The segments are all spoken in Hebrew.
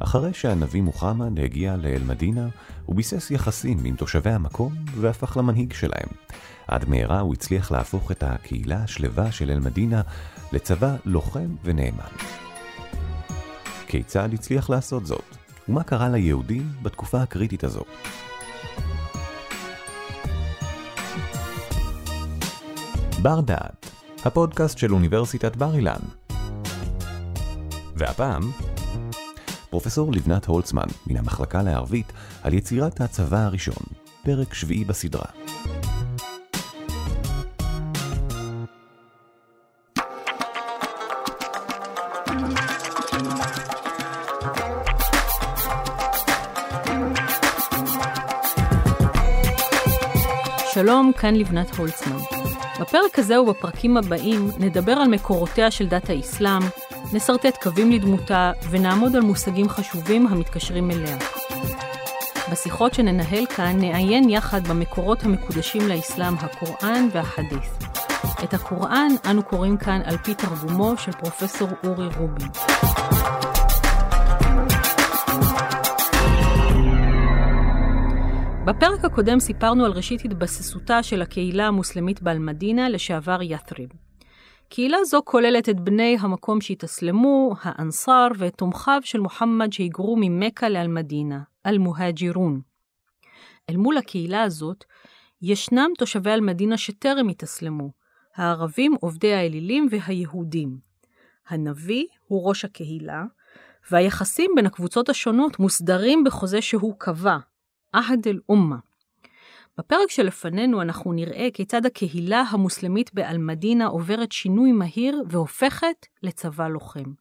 אחרי שהנביא מוחמד הגיע לאל-מדינה, הוא ביסס יחסים עם תושבי המקום והפך למנהיג שלהם. עד מהרה הוא הצליח להפוך את הקהילה השלווה של אל-מדינה לצבא לוחם ונאמן. כיצד הצליח לעשות זאת? ומה קרה ליהודים בתקופה הקריטית הזו? בר דעת, הפודקאסט של אוניברסיטת בר אילן. והפעם, פרופסור לבנת הולצמן, מן המחלקה לערבית, על יצירת הצבא הראשון, פרק שביעי בסדרה. שלום, כאן לבנת הולצמן. בפרק הזה ובפרקים הבאים נדבר על מקורותיה של דת האסלאם, נסרטט קווים לדמותה ונעמוד על מושגים חשובים המתקשרים אליה. בשיחות שננהל כאן נעיין יחד במקורות המקודשים לאסלאם, הקוראן והחדית'. את הקוראן אנו קוראים כאן על פי תרגומו של פרופסור אורי רובין. בפרק הקודם סיפרנו על ראשית התבססותה של הקהילה המוסלמית באלמדינה, לשעבר ית'ריב. קהילה זו כוללת את בני המקום שהתאסלמו, האנסאר ואת תומכיו של מוחמד שהיגרו ממכה לאלמדינה, אל-מוהג'ירון. אל מול הקהילה הזאת, ישנם תושבי אלמדינה שטרם התאסלמו, הערבים עובדי האלילים והיהודים. הנביא הוא ראש הקהילה, והיחסים בין הקבוצות השונות מוסדרים בחוזה שהוא קבע, עהד אל-אומה. בפרק שלפנינו אנחנו נראה כיצד הקהילה המוסלמית באלמדינה עוברת שינוי מהיר והופכת לצבא לוחם.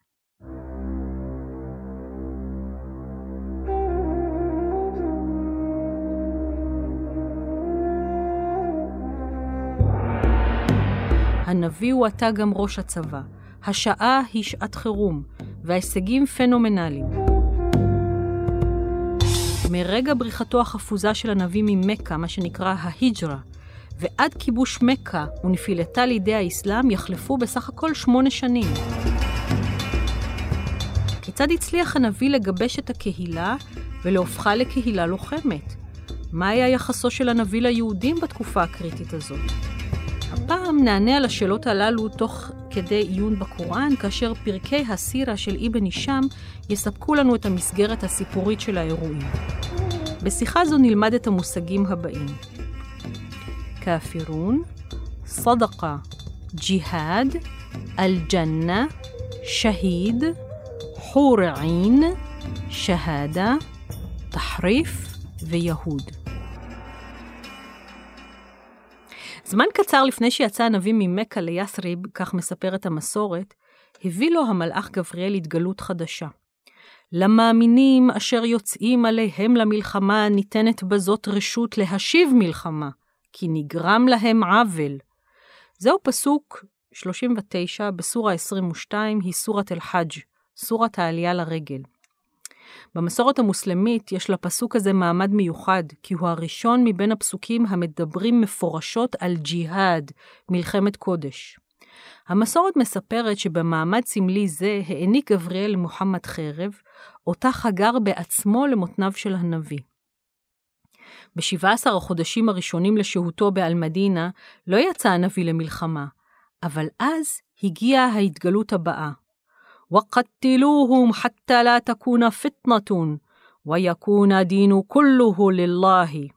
הנביא הוא עתה גם ראש הצבא. השעה היא שעת חירום, וההישגים פנומנליים. מרגע בריחתו החפוזה של הנביא ממכה, מה שנקרא ההיג'רה, ועד כיבוש מכה ונפילתה לידי האסלאם יחלפו בסך הכל שמונה שנים. כיצד הצליח הנביא לגבש את הקהילה ולהופכה לקהילה לוחמת? מה היה יחסו של הנביא ליהודים בתקופה הקריטית הזאת? הפעם נענה על השאלות הללו תוך כדי עיון בקוראן, כאשר פרקי הסירה של אבן הישאם יספקו לנו את המסגרת הסיפורית של האירועים. בשיחה זו נלמד את המושגים הבאים: כאפירון, סדקה, ג'יהאד, אל-ג'נה, שהיד, חור עין, שהאדה, תחריף ויהוד. זמן קצר לפני שיצא הנביא ממכה ליסריב, כך מספרת המסורת, הביא לו המלאך גבריאל התגלות חדשה. למאמינים אשר יוצאים עליהם למלחמה ניתנת בזאת רשות להשיב מלחמה, כי נגרם להם עוול. זהו פסוק 39 בסורה 22, היא סורת אל-חאג', סורת העלייה לרגל. במסורת המוסלמית יש לפסוק הזה מעמד מיוחד, כי הוא הראשון מבין הפסוקים המדברים מפורשות על ג'יהאד, מלחמת קודש. המסורת מספרת שבמעמד סמלי זה העניק גבריאל למוחמד חרב, אותה חגר בעצמו למותניו של הנביא. ב-17 החודשים הראשונים לשהותו באלמדינה לא יצא הנביא למלחמה, אבל אז הגיעה ההתגלות הבאה. وقتلوهم حتى لا تكون فتنة ويكون הדין كله لله.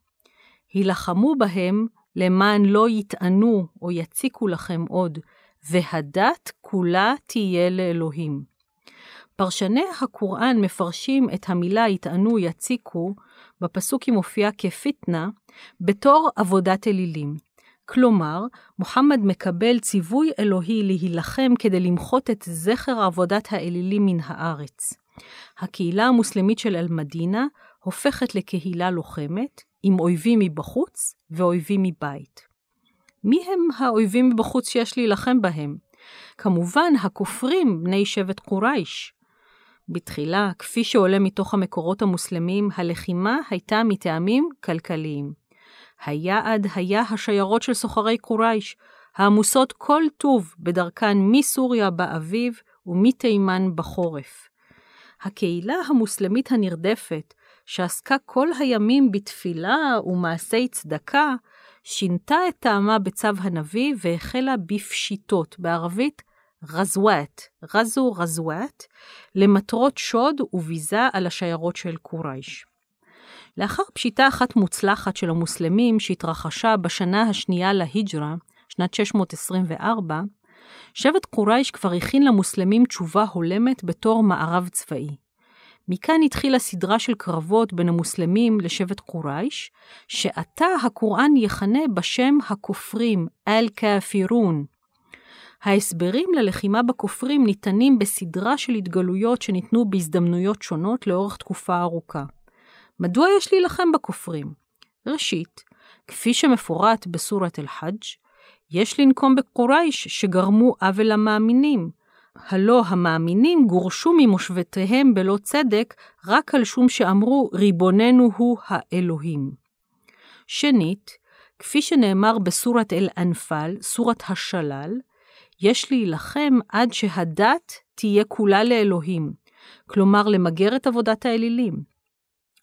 הילחמו בהם למען לא יטענו או יציקו לכם עוד, והדת כולה תהיה לאלוהים. פרשני הקוראן מפרשים את המילה יטענו יציקו, בפסוק היא מופיעה כפיתנה, בתור עבודת אלילים. כלומר, מוחמד מקבל ציווי אלוהי להילחם כדי למחות את זכר עבודת האלילים מן הארץ. הקהילה המוסלמית של אל-מדינה הופכת לקהילה לוחמת, עם אויבים מבחוץ ואויבים מבית. מי הם האויבים מבחוץ שיש להילחם בהם? כמובן, הכופרים בני שבט קורייש. בתחילה, כפי שעולה מתוך המקורות המוסלמים, הלחימה הייתה מטעמים כלכליים. היעד היה השיירות של סוחרי קורייש, העמוסות כל טוב בדרכן מסוריה באביב ומתימן בחורף. הקהילה המוסלמית הנרדפת, שעסקה כל הימים בתפילה ומעשי צדקה, שינתה את טעמה בצו הנביא והחלה בפשיטות, בערבית רזוואט, רזו רזוואט, למטרות שוד וביזה על השיירות של קורייש. לאחר פשיטה אחת מוצלחת של המוסלמים שהתרחשה בשנה השנייה להיג'רה, שנת 624, שבט קורייש כבר הכין למוסלמים תשובה הולמת בתור מערב צבאי. מכאן התחילה סדרה של קרבות בין המוסלמים לשבט קורייש, שעתה הקוראן יכנה בשם הכופרים, אל-כאפירון. ההסברים ללחימה בכופרים ניתנים בסדרה של התגלויות שניתנו בהזדמנויות שונות לאורך תקופה ארוכה. מדוע יש להילחם בכופרים? ראשית, כפי שמפורט בסורת אל-חאג', יש לנקום בקורייש שגרמו עוול למאמינים. הלא המאמינים גורשו ממושבותיהם בלא צדק, רק על שום שאמרו ריבוננו הוא האלוהים. שנית, כפי שנאמר בסורת אל-אנפל, סורת השלל, יש להילחם עד שהדת תהיה כולה לאלוהים, כלומר למגר את עבודת האלילים.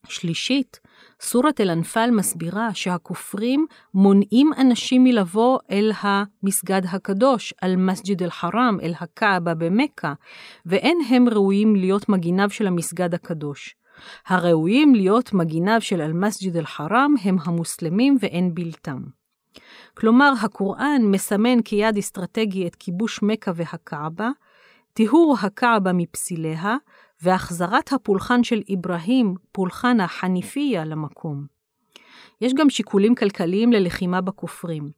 שלישית, סורת אל-אנפל מסבירה שהכופרים מונעים אנשים מלבוא אל המסגד הקדוש, אל מסג'ד אל-חרם, אל הקעבה במכה, ואין הם ראויים להיות מגיניו של המסגד הקדוש. הראויים להיות מגיניו של אל-מסג'ד אל-חרם הם המוסלמים ואין בלתם. כלומר, הקוראן מסמן כיעד אסטרטגי את כיבוש מכה והקעבה, טיהור הקעבה מפסיליה, והחזרת הפולחן של אברהים, פולחן החניפיה, למקום. יש גם שיקולים כלכליים ללחימה בכופרים,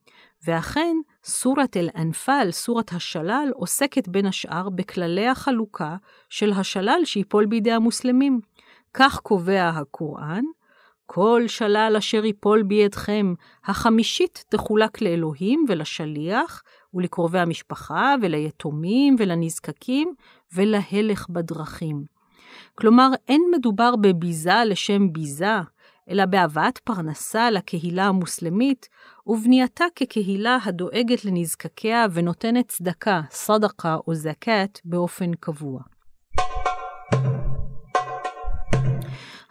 ואכן, סורת אל-אנפל, סורת השלל, עוסקת בין השאר בכללי החלוקה של השלל שיפול בידי המוסלמים. כך קובע הקוראן, כל שלל אשר יפול בידכם, החמישית תחולק לאלוהים ולשליח, ולקרובי המשפחה, וליתומים, ולנזקקים, ולהלך בדרכים. כלומר, אין מדובר בביזה לשם ביזה, אלא בהבאת פרנסה לקהילה המוסלמית, ובנייתה כקהילה הדואגת לנזקקיה ונותנת צדקה, סדקה או זכאת, באופן קבוע.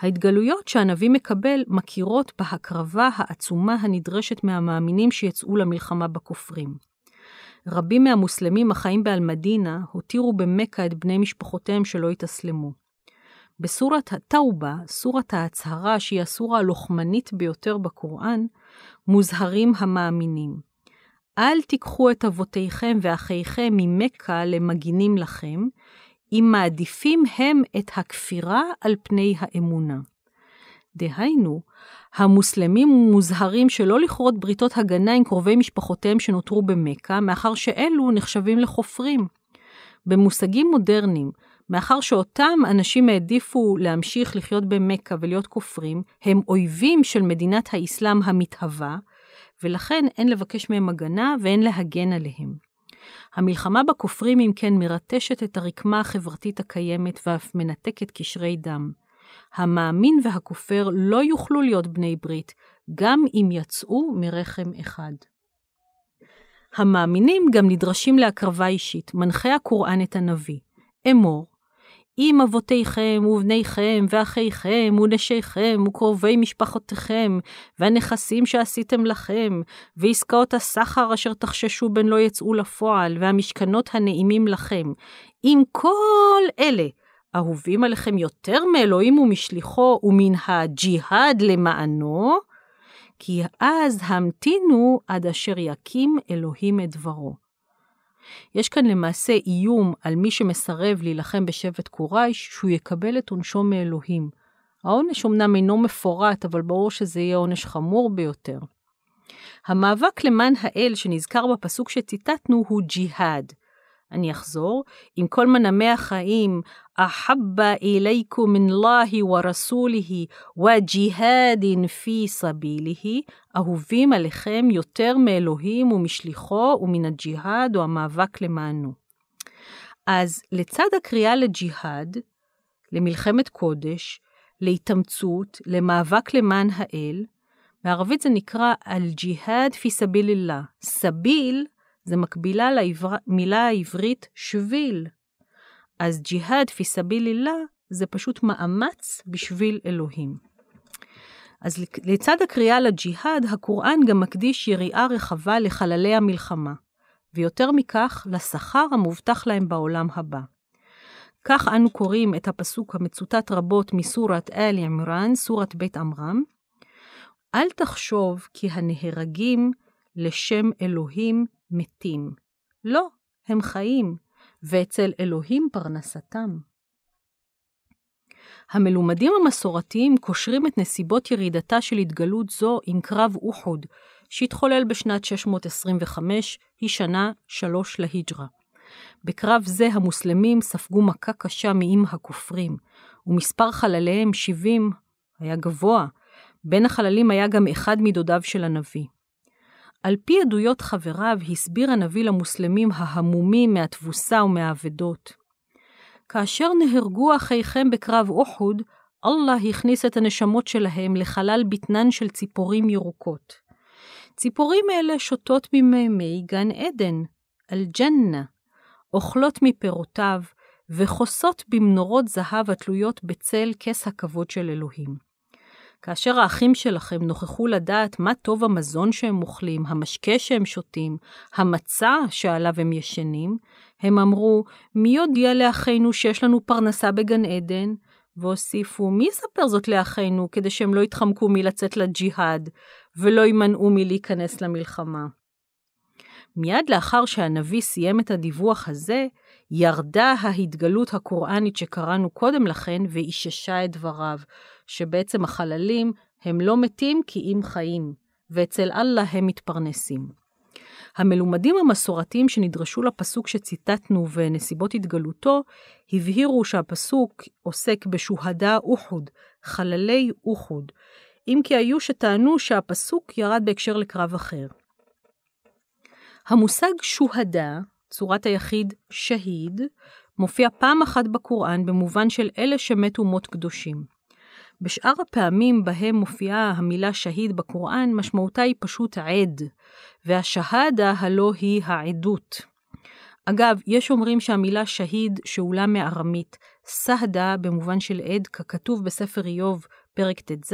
ההתגלויות שהנביא מקבל מכירות בהקרבה העצומה הנדרשת מהמאמינים שיצאו למלחמה בכופרים. רבים מהמוסלמים החיים באלמדינה הותירו במכה את בני משפחותיהם שלא התאסלמו. בסורת הטאובה, סורת ההצהרה שהיא הסורה הלוחמנית ביותר בקוראן, מוזהרים המאמינים. אל תיקחו את אבותיכם ואחיכם ממכה למגינים לכם, אם מעדיפים הם את הכפירה על פני האמונה. דהיינו, המוסלמים מוזהרים שלא לכרות בריתות הגנה עם קרובי משפחותיהם שנותרו במכה, מאחר שאלו נחשבים לחופרים. במושגים מודרניים, מאחר שאותם אנשים העדיפו להמשיך לחיות במכה ולהיות כופרים, הם אויבים של מדינת האסלאם המתהווה, ולכן אין לבקש מהם הגנה ואין להגן עליהם. המלחמה בכופרים, אם כן, מרטשת את הרקמה החברתית הקיימת ואף מנתקת קשרי דם. המאמין והכופר לא יוכלו להיות בני ברית, גם אם יצאו מרחם אחד. המאמינים גם נדרשים להקרבה אישית, מנחה הקוראן את הנביא. אמור, אם אבותיכם ובניכם ואחיכם ונשיכם וקרובי משפחותיכם והנכסים שעשיתם לכם ועסקאות הסחר אשר תחששו בין לא יצאו לפועל והמשכנות הנעימים לכם, אם כל אלה אהובים עליכם יותר מאלוהים ומשליחו ומן הג'יהאד למענו, כי אז המתינו עד אשר יקים אלוהים את דברו. יש כאן למעשה איום על מי שמסרב להילחם בשבט קורייש, שהוא יקבל את עונשו מאלוהים. העונש אמנם אינו מפורט, אבל ברור שזה יהיה עונש חמור ביותר. המאבק למען האל שנזכר בפסוק שציטטנו הוא ג'יהאד. אני אחזור, עם כל מנעמי החיים, אחבא אליכום מן אלוהי ורסוליhi וג'יהאדין פי סביליhi, אהובים עליכם יותר מאלוהים ומשליחו ומן הג'יהאד או המאבק למענו. אז לצד הקריאה לג'יהאד, למלחמת קודש, להתאמצות, למאבק למען האל, בערבית זה נקרא אל-ג'יהאד פי סבילילlah. סביל זה מקבילה למילה העברית שביל. אז ג'יהאד פי סבילילlah זה פשוט מאמץ בשביל אלוהים. אז לצד הקריאה לג'יהאד, הקוראן גם מקדיש יריעה רחבה לחללי המלחמה, ויותר מכך, לשכר המובטח להם בעולם הבא. כך אנו קוראים את הפסוק המצוטט רבות מסורת אל עמרן, סורת בית עמרם. אל תחשוב כי הנהרגים לשם אלוהים מתים. לא, הם חיים, ואצל אלוהים פרנסתם. המלומדים המסורתיים קושרים את נסיבות ירידתה של התגלות זו עם קרב אוחוד, שהתחולל בשנת 625, היא שנה שלוש להיג'רה. בקרב זה המוסלמים ספגו מכה קשה מאם הכופרים, ומספר חלליהם, 70, היה גבוה. בין החללים היה גם אחד מדודיו של הנביא. על פי עדויות חבריו, הסביר הנביא למוסלמים ההמומים מהתבוסה ומהאבדות. כאשר נהרגו אחיכם בקרב אוחוד, אללה הכניס את הנשמות שלהם לחלל בטנן של ציפורים ירוקות. ציפורים אלה שותות ממימי גן עדן, אל-ג'ננה, אוכלות מפירותיו, וחוסות במנורות זהב התלויות בצל כס הכבוד של אלוהים. כאשר האחים שלכם נוכחו לדעת מה טוב המזון שהם אוכלים, המשקה שהם שותים, המצע שעליו הם ישנים, הם אמרו, מי יודיע לאחינו שיש לנו פרנסה בגן עדן? והוסיפו, מי יספר זאת לאחינו כדי שהם לא יתחמקו מלצאת לג'יהאד ולא יימנעו מלהיכנס למלחמה? מיד לאחר שהנביא סיים את הדיווח הזה, ירדה ההתגלות הקוראנית שקראנו קודם לכן ואיששה את דבריו, שבעצם החללים הם לא מתים כי אם חיים, ואצל אללה הם מתפרנסים. המלומדים המסורתיים שנדרשו לפסוק שציטטנו ונסיבות התגלותו, הבהירו שהפסוק עוסק בשוהדה אוחוד, חללי אוחוד, אם כי היו שטענו שהפסוק ירד בהקשר לקרב אחר. המושג שוהדה, צורת היחיד שהיד, מופיע פעם אחת בקוראן במובן של אלה שמתו מות קדושים. בשאר הפעמים בהם מופיעה המילה שהיד בקוראן, משמעותה היא פשוט עד, והשהדה הלא היא העדות. אגב, יש אומרים שהמילה שהיד שאולה מארמית, סהדה במובן של עד, ככתוב בספר איוב, פרק ט"ז,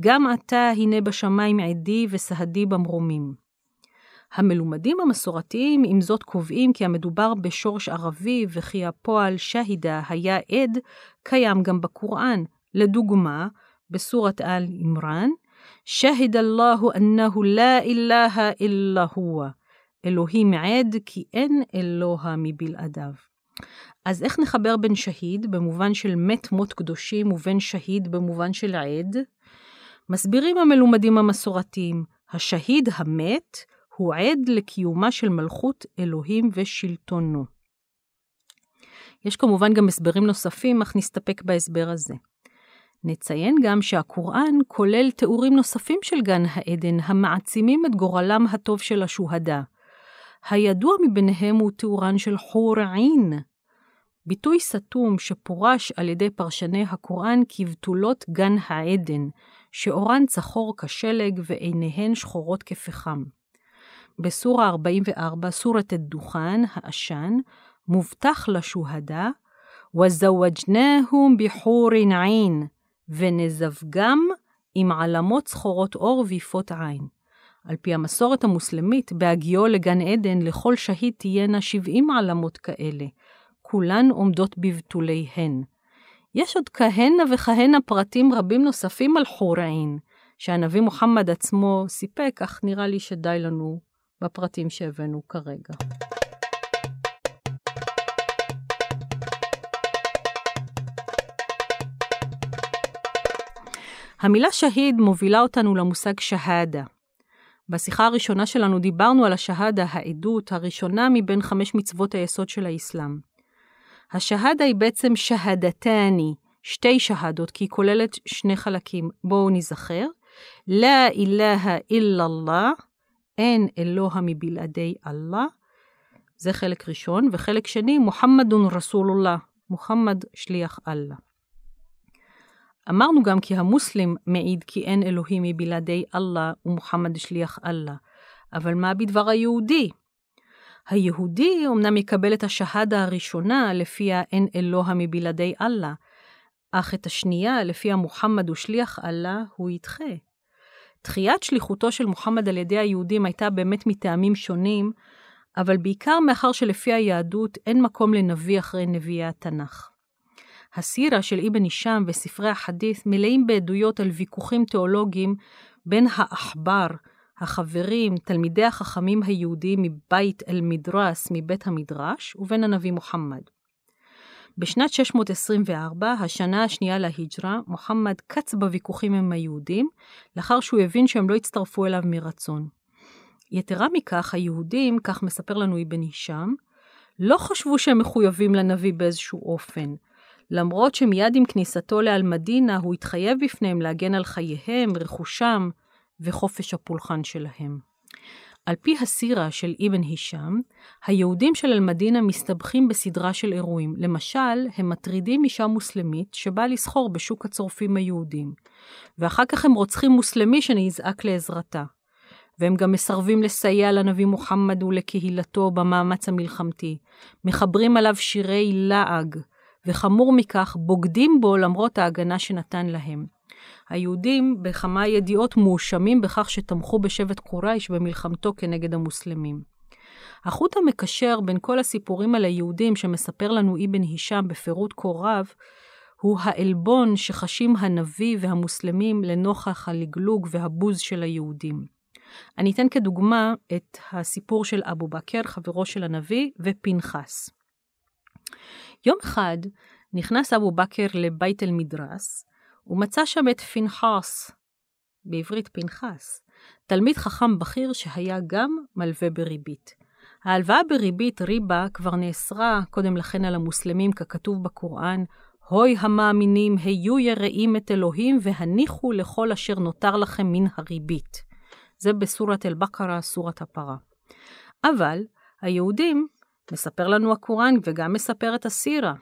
גם עתה הנה בשמיים עדי וסהדי במרומים. המלומדים המסורתיים עם זאת קובעים כי המדובר בשורש ערבי וכי הפועל שהידה היה עד, קיים גם בקוראן. לדוגמה, בסורת אל עמרן, שהיד אללהו אנהו לא אילהה אללה הוה. אלוהים עד כי אין אלוה מבלעדיו. אז איך נחבר בין שהיד במובן של מת מות קדושים ובין שהיד במובן של עד? מסבירים המלומדים המסורתיים, השהיד המת הוא עד לקיומה של מלכות אלוהים ושלטונו. יש כמובן גם הסברים נוספים, אך נסתפק בהסבר הזה. נציין גם שהקוראן כולל תיאורים נוספים של גן העדן המעצימים את גורלם הטוב של השוהדה. הידוע מביניהם הוא תיאורן של חור עין, ביטוי סתום שפורש על ידי פרשני הקוראן כבתולות גן העדן, שאורן צחור כשלג ועיניהן שחורות כפחם. בסורה 44, סורת א-דוכן, העשן, מובטח לשוהדה, וזווג'נאהום בחורין עין, ונזווגם עם עלמות סחורות עור ויפות עין. על פי המסורת המוסלמית, בהגיעו לגן עדן, לכל שהיד תהיינה 70 עלמות כאלה, כולן עומדות בבתוליהן. יש עוד כהנה וכהנה פרטים רבים נוספים על חור עין, שהנביא מוחמד עצמו סיפק, אך נראה לי שדי לנו בפרטים שהבאנו כרגע. המילה שהיד מובילה אותנו למושג שהדה. בשיחה הראשונה שלנו דיברנו על השהדה, העדות, הראשונה מבין חמש מצוות היסוד של האסלאם. השהדה היא בעצם שהדתני, שתי שהדות, כי היא כוללת שני חלקים. בואו נזכר. לא אילהה אללה, אין אלוה מבלעדי אללה. זה חלק ראשון, וחלק שני, מוחמדון רסולולlah, מוחמד שליח אללה. אמרנו גם כי המוסלם מעיד כי אין אלוהים מבלעדי אללה ומוחמד שליח אללה, אבל מה בדבר היהודי? היהודי אמנם יקבל את השהדה הראשונה לפיה אין אלוה מבלעדי אללה, אך את השנייה, לפיה מוחמד הוא שליח אללה, הוא ידחה. דחיית שליחותו של מוחמד על ידי היהודים הייתה באמת מטעמים שונים, אבל בעיקר מאחר שלפי היהדות אין מקום לנביא אחרי נביאי התנ"ך. הסירה של אבן הישאם וספרי החדית' מלאים בעדויות על ויכוחים תיאולוגיים בין האחבר, החברים, תלמידי החכמים היהודים מבית אל-מדרס, מבית המדרש, ובין הנביא מוחמד. בשנת 624, השנה השנייה להיג'רה, מוחמד קץ בוויכוחים עם היהודים, לאחר שהוא הבין שהם לא הצטרפו אליו מרצון. יתרה מכך, היהודים, כך מספר לנו אבן הישאם, לא חשבו שהם מחויבים לנביא באיזשהו אופן, למרות שמיד עם כניסתו לאל-מדינה הוא התחייב בפניהם להגן על חייהם, רכושם וחופש הפולחן שלהם. על פי הסירה של אבן הישאם, היהודים של אל-מדינה מסתבכים בסדרה של אירועים. למשל, הם מטרידים אישה מוסלמית שבאה לסחור בשוק הצורפים היהודים, ואחר כך הם רוצחים מוסלמי שנזעק לעזרתה. והם גם מסרבים לסייע לנביא מוחמד ולקהילתו במאמץ המלחמתי, מחברים עליו שירי לעג, וחמור מכך, בוגדים בו למרות ההגנה שנתן להם. היהודים בכמה ידיעות מואשמים בכך שתמכו בשבט קורייש במלחמתו כנגד המוסלמים. החוט המקשר בין כל הסיפורים על היהודים שמספר לנו אבן הישאם בפירוט כה רב, הוא העלבון שחשים הנביא והמוסלמים לנוכח הלגלוג והבוז של היהודים. אני אתן כדוגמה את הסיפור של אבו בכר, חברו של הנביא, ופנחס. יום אחד נכנס אבו בכר לבית אל-מדרס, ומצא שם את פנחס, בעברית פנחס, תלמיד חכם בכיר שהיה גם מלווה בריבית. ההלוואה בריבית ריבה כבר נאסרה קודם לכן על המוסלמים ככתוב בקוראן, הוי המאמינים, היו יראים את אלוהים והניחו לכל אשר נותר לכם מן הריבית. זה בסורת אל-בקרה, סורת הפרה. אבל היהודים, מספר לנו הקוראן וגם מספר את הסירה,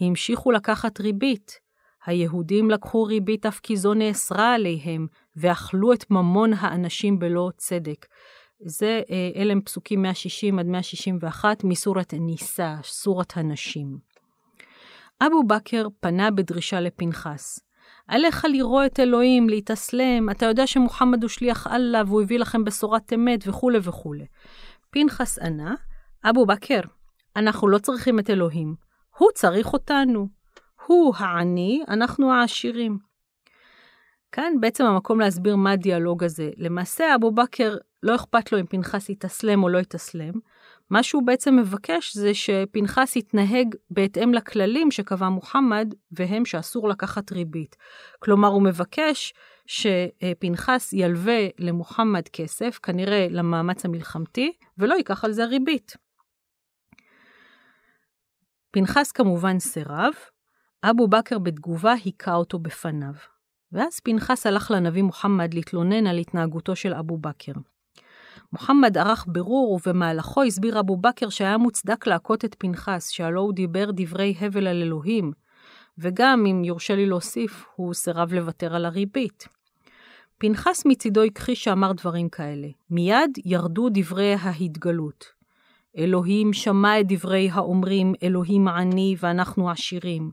המשיכו לקחת ריבית. היהודים לקחו ריבית אף כי זו נאסרה עליהם, ואכלו את ממון האנשים בלא צדק. זה, אה, אלה הם פסוקים 160 עד 161 מסורת ניסה, סורת הנשים. אבו בכר פנה בדרישה לפנחס. עליך לראות את אלוהים, להתאסלם, אתה יודע שמוחמד הוא שליח אללה והוא הביא לכם בשורת אמת וכולי וכולי. פנחס ענה, אבו בכר, אנחנו לא צריכים את אלוהים, הוא צריך אותנו. הוא העני, אנחנו העשירים. כאן בעצם המקום להסביר מה הדיאלוג הזה. למעשה, אבו בכר, לא אכפת לו אם פנחס יתאסלם או לא יתאסלם. מה שהוא בעצם מבקש זה שפנחס יתנהג בהתאם לכללים שקבע מוחמד, והם שאסור לקחת ריבית. כלומר, הוא מבקש שפנחס ילווה למוחמד כסף, כנראה למאמץ המלחמתי, ולא ייקח על זה ריבית. פנחס כמובן סירב, אבו בכר בתגובה היכה אותו בפניו. ואז פנחס הלך לנביא מוחמד להתלונן על התנהגותו של אבו בכר. מוחמד ערך בירור ובמהלכו הסביר אבו בכר שהיה מוצדק להכות את פנחס, שהלא הוא דיבר דברי הבל על אלוהים, וגם, אם יורשה לי להוסיף, הוא סירב לוותר על הריבית. פנחס מצידו הכחיש שאמר דברים כאלה. מיד ירדו דברי ההתגלות. אלוהים שמע את דברי האומרים, אלוהים עני ואנחנו עשירים.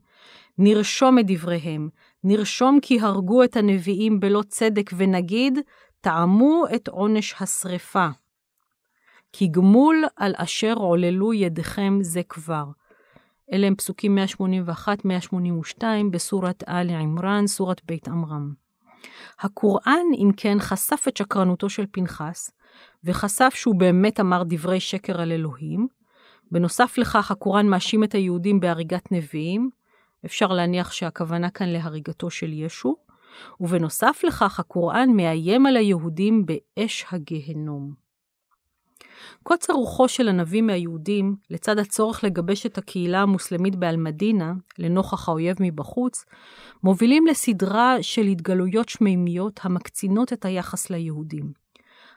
נרשום את דבריהם, נרשום כי הרגו את הנביאים בלא צדק ונגיד, טעמו את עונש השרפה. כי גמול על אשר עוללו ידיכם זה כבר. אלה הם פסוקים 181-182 בסורת אל עמרן, סורת בית עמרם. הקוראן, אם כן, חשף את שקרנותו של פנחס, וחשף שהוא באמת אמר דברי שקר על אלוהים. בנוסף לכך, הקוראן מאשים את היהודים בהריגת נביאים, אפשר להניח שהכוונה כאן להריגתו של ישו, ובנוסף לכך הקוראן מאיים על היהודים באש הגהנום. קוצר רוחו של הנביא מהיהודים, לצד הצורך לגבש את הקהילה המוסלמית באלמדינה, לנוכח האויב מבחוץ, מובילים לסדרה של התגלויות שמימיות המקצינות את היחס ליהודים.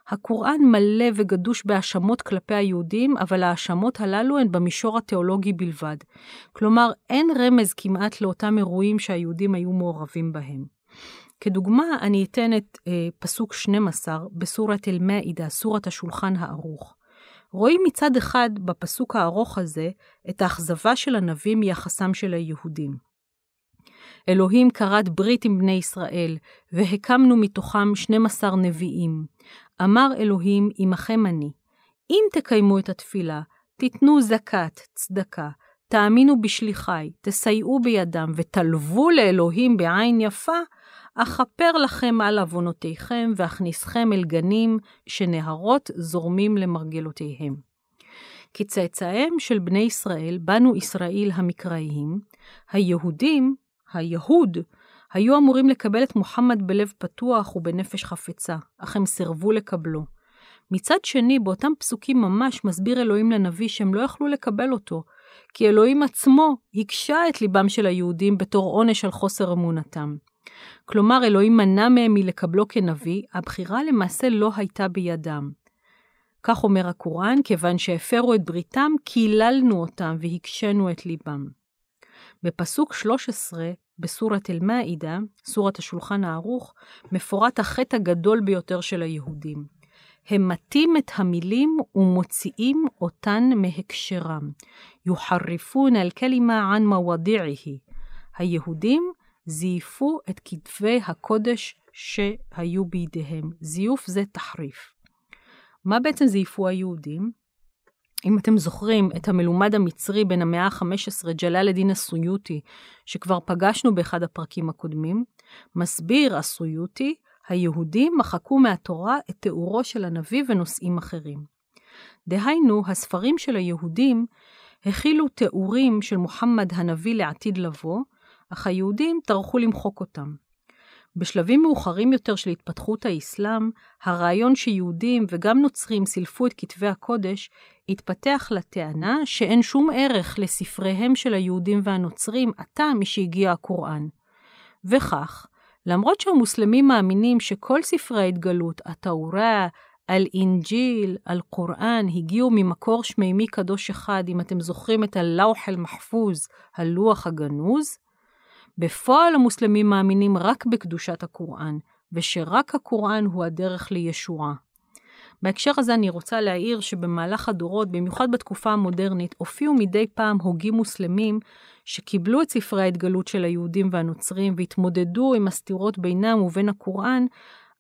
הקוראן מלא וגדוש בהאשמות כלפי היהודים, אבל ההאשמות הללו הן במישור התיאולוגי בלבד. כלומר, אין רמז כמעט לאותם אירועים שהיהודים היו מעורבים בהם. כדוגמה, אני אתן את אה, פסוק 12 בסורת אל-מאעידה, סורת השולחן הערוך. רואים מצד אחד בפסוק הארוך הזה את האכזבה של הנביא מיחסם של היהודים. אלוהים כרת ברית עם בני ישראל, והקמנו מתוכם 12 נביאים. אמר אלוהים, עמכם אני. אם תקיימו את התפילה, תיתנו זכת, צדקה, תאמינו בשליחי, תסייעו בידם, ותלוו לאלוהים בעין יפה, אכפר לכם על עוונותיכם, ואכניסכם אל גנים, שנהרות זורמים למרגלותיהם. כצאצאיהם של בני ישראל, בנו ישראל המקראיים, היהודים, היהוד, היו אמורים לקבל את מוחמד בלב פתוח ובנפש חפצה, אך הם סירבו לקבלו. מצד שני, באותם פסוקים ממש מסביר אלוהים לנביא שהם לא יכלו לקבל אותו, כי אלוהים עצמו הקשה את ליבם של היהודים בתור עונש על חוסר אמונתם. כלומר, אלוהים מנע מהם מלקבלו כנביא, הבחירה למעשה לא הייתה בידם. כך אומר הקוראן, כיוון שהפרו את בריתם, קיללנו אותם והקשינו את ליבם. בפסוק 13 בסורת אל-מאעידה, סורת השולחן הערוך, מפורט החטא הגדול ביותר של היהודים. הם מטים את המילים ומוציאים אותן מהקשרם. יוחרפון אל-כלימה ען מוואדיעי. היהודים זייפו את כתבי הקודש שהיו בידיהם. זיוף זה תחריף. מה בעצם זייפו היהודים? אם אתם זוכרים את המלומד המצרי בן המאה ה-15, ג'לאל א-דין הסויוטי, שכבר פגשנו באחד הפרקים הקודמים, מסביר הסויוטי, היהודים מחקו מהתורה את תיאורו של הנביא ונושאים אחרים. דהיינו, הספרים של היהודים הכילו תיאורים של מוחמד הנביא לעתיד לבוא, אך היהודים טרחו למחוק אותם. בשלבים מאוחרים יותר של התפתחות האסלאם, הרעיון שיהודים וגם נוצרים סילפו את כתבי הקודש, התפתח לטענה שאין שום ערך לספריהם של היהודים והנוצרים עתה משהגיע הקוראן. וכך, למרות שהמוסלמים מאמינים שכל ספרי ההתגלות, التوراة, الإنجيل, القرآن, הגיעו ממקור שמימי קדוש אחד, אם אתם זוכרים את ה لوح المحفوظ, הלוח הגנוז, בפועל המוסלמים מאמינים רק בקדושת הקוראן, ושרק הקוראן הוא הדרך לישועה. בהקשר הזה אני רוצה להעיר שבמהלך הדורות, במיוחד בתקופה המודרנית, הופיעו מדי פעם הוגים מוסלמים שקיבלו את ספרי ההתגלות של היהודים והנוצרים והתמודדו עם הסתירות בינם ובין הקוראן,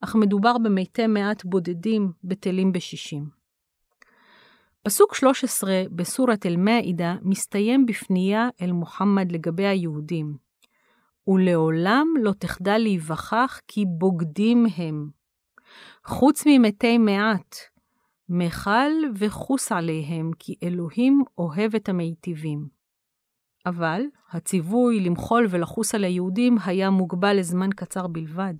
אך מדובר במתי מעט בודדים בטלים בשישים. פסוק 13 בסורת אל-מאעידה מסתיים בפנייה אל מוחמד לגבי היהודים. ולעולם לא תחדל להיווכח כי בוגדים הם. חוץ ממתי מעט, מחל וחוס עליהם, כי אלוהים אוהב את המיטיבים. אבל הציווי למחול ולחוס על היהודים היה מוגבל לזמן קצר בלבד.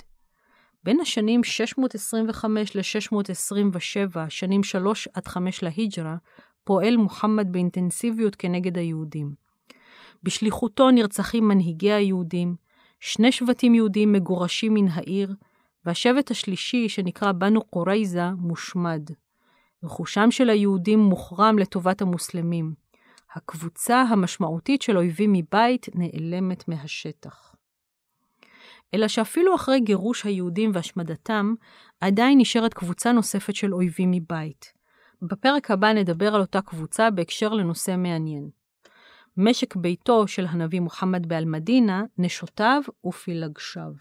בין השנים 625 ל-627, שנים 3 עד 5 להיג'רה, פועל מוחמד באינטנסיביות כנגד היהודים. בשליחותו נרצחים מנהיגי היהודים, שני שבטים יהודים מגורשים מן העיר, והשבט השלישי, שנקרא בנו קורייזה, מושמד. רכושם של היהודים מוחרם לטובת המוסלמים. הקבוצה המשמעותית של אויבים מבית נעלמת מהשטח. אלא שאפילו אחרי גירוש היהודים והשמדתם, עדיין נשארת קבוצה נוספת של אויבים מבית. בפרק הבא נדבר על אותה קבוצה בהקשר לנושא מעניין. משק ביתו של הנביא מוחמד באל-מדינה, נשותיו ופילגשיו.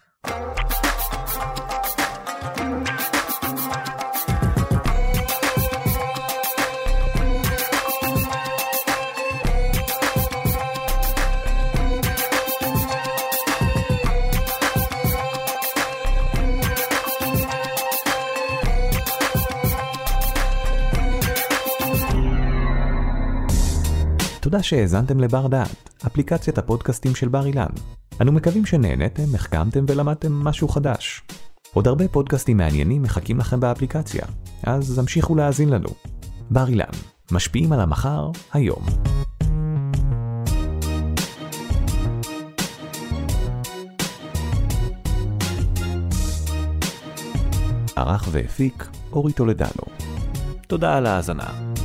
תודה שהאזנתם לבר דעת, אפליקציית הפודקאסטים של בר אילן. אנו מקווים שנהנתם, החכמתם ולמדתם משהו חדש. עוד הרבה פודקאסטים מעניינים מחכים לכם באפליקציה, אז המשיכו להאזין לנו. בר אילן, משפיעים על המחר, היום. ערך והפיק אורי טולדנו. תודה על ההאזנה.